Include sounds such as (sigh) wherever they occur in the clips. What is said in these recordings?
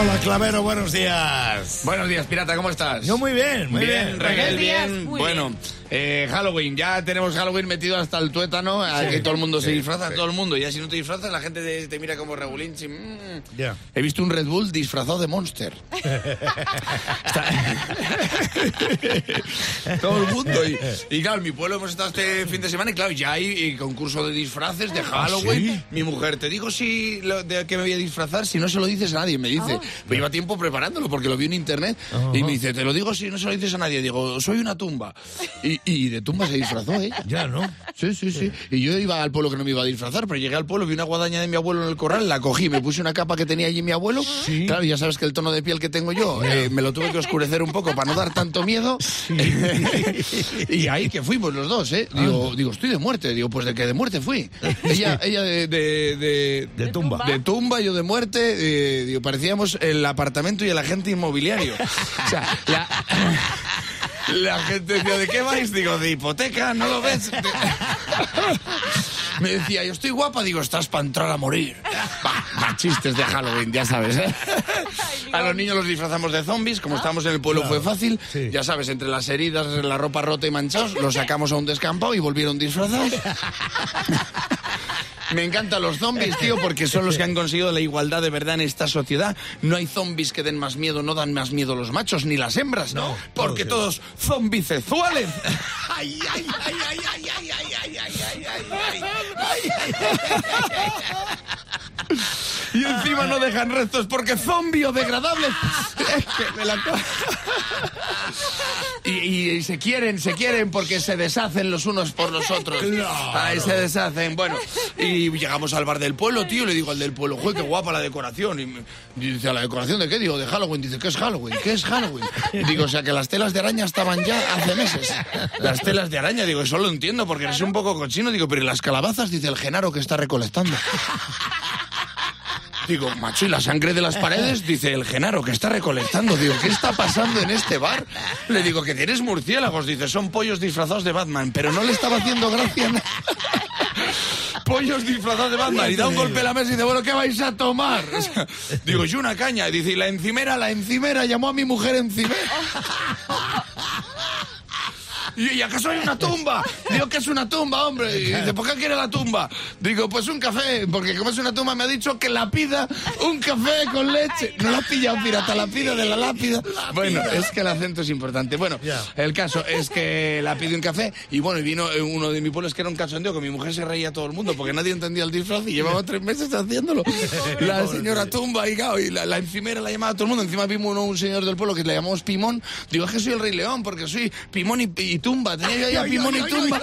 Hola, Clavero, buenos días. Buenos días, pirata, ¿cómo estás? Yo muy bien, muy bien. Días, bien. muy bueno, eh, Halloween, ya tenemos Halloween metido hasta el tuétano, aquí todo el mundo se disfraza, todo el mundo. Ya si no te disfrazas, la gente te, te mira como regulín. mm. He visto un Red Bull disfrazado de Monster. (laughs) (laughs) Todo el mundo. Y, y claro, en mi pueblo hemos estado este fin de semana y claro, ya hay concurso de disfraces de Halloween. ¿sí? Mi mujer, te digo si lo- de qué me voy a disfrazar, si no se lo dices a nadie, me dice. Pues lleva tiempo preparándolo porque lo vi en internet y me dice, te lo digo si no se lo dices a nadie. Digo, soy una tumba. Y, y de tumba se disfrazó ella. (laughs) Ya, ¿no? Sí, sí, sí. Y yo iba al pueblo que no me iba a disfrazar, pero llegué al pueblo, vi una guadaña de mi abuelo en el corral, la cogí, me puse una capa que tenía allí mi abuelo. Sí. Claro, ya sabes que el tono de piel que tengo yo, eh, me lo tuve que oscurecer un poco para no dar tanto miedo. (laughs) y ahí que fuimos los dos, ¿eh? Digo, digo, estoy de muerte. Digo, pues de que de muerte fui. Ella, (laughs) ella de, de, de, De tumba. de tumba, yo de muerte. eh, digo, parecíamos el apartamento y el agente inmobiliario. O sea, la, la gente decía, ¿de qué vais? Digo, de hipoteca, ¿no lo ves? De- (laughs) Me decía, yo estoy guapa, digo, estás para entrar a morir. Va, chistes de Halloween, ya sabes, ¿eh? A los niños los disfrazamos de zombies, como estamos en el pueblo fue fácil. sí. Ya sabes, entre las heridas, la ropa rota y manchados, los sacamos a un descampado y volvieron disfrazados. (laughs) Me encantan los zombies, tío, porque son los que han conseguido la igualdad de verdad en esta sociedad. No hay zombies que den más miedo, no dan más miedo los machos ni las hembras, No, porque todos todos zombisexuales. Ay, ay, ay, ay, ay, ay, ay, ay, ay, ay, ay, ay, ay, ay. Y encima no dejan restos porque son biodegradables. Es que me la y, y- y se quieren, se quieren porque se deshacen los unos por los otros. Ahí se deshacen. Bueno, y llegamos al bar del pueblo, tío, le digo al del pueblo, joder, qué guapa la decoración. Y, me- dice, ¿la decoración de qué? Digo, de Halloween. Dice, ¿qué es Halloween? ¿Qué es Halloween? Digo, o sea, que las telas de araña estaban ya hace meses. Las telas de araña, digo, eso lo entiendo porque eres un poco cochino. Digo, pero ¿y las calabazas? Dice el Genaro que está recolectando. Digo, macho, ¿y la sangre de las paredes? Dice el Genaro, que está recolectando. Digo, ¿qué está pasando en este bar? Le digo, que tienes murciélagos. Dice, son pollos disfrazados de Batman. Pero no le estaba haciendo gracia. nada. Pollos disfrazados de Batman. Y da un golpe a la mesa y dice, bueno, ¿qué vais a tomar? O sea, digo, yo una caña. Dice, y la encimera, la encimera, llamó a mi mujer encimera. Y ¿y acaso hay una tumba? Digo que es una tumba, hombre. Y dice, ¿por qué quiere la tumba? Digo, pues un café, porque como es una tumba me ha dicho que la pida un café con leche. No la ha pillado, pirata, la pida de la lápida. Bueno, es que el acento es importante. Bueno, el caso es que la pide un café y bueno, y vino uno de mi pueblo, es que era un cachondeo, que mi mujer se reía a todo el mundo porque nadie entendía el disfraz y llevaba tres meses haciéndolo. (laughs) La señora tumba y, claro, y la, la encimera la llamaba a todo el mundo. Encima vimos uno, un señor del pueblo que le llamamos Pimón. Digo, es que soy el Rey León porque soy Pimón y, y Tumba. Tenía yo ahí a Pimón y Tumba.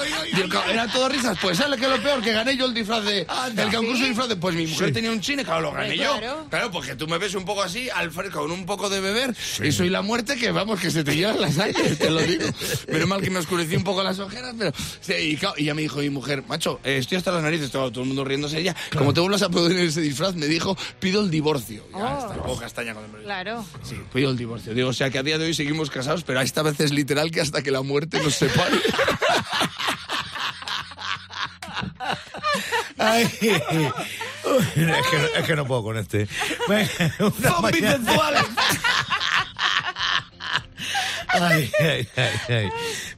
era todo risas. Pues sale que lo peor, que gané yo el disfraz de... El concurso de disfraz de... Pues mi mujer tenía un chine, claro, lo gané yo. Claro. Porque tú me ves un poco así, al fre- con un poco de beber, y soy la muerte que, vamos, que se te llevan las sangre, (laughs) te lo digo. Menos mal que me oscurecí un poco las ojeras, pero... sí, y, claro, y ya me dijo mi mujer, macho, eh, estoy hasta las narices, todo, todo el mundo riéndose ella. Como te vuelvas a poner ese disfraz, me dijo, pido el divorcio. Ya, Oh. hasta la boca castaña cuando me lo dijo. Claro. Sí, pido el divorcio. Digo, o sea que a día de hoy seguimos casados, pero esta vez es literal que hasta que la muerte con usted, Pari. Ay, es, que, es, que, no puedo con este. ¡Zombies mensuales! ay, ay, ay. ay.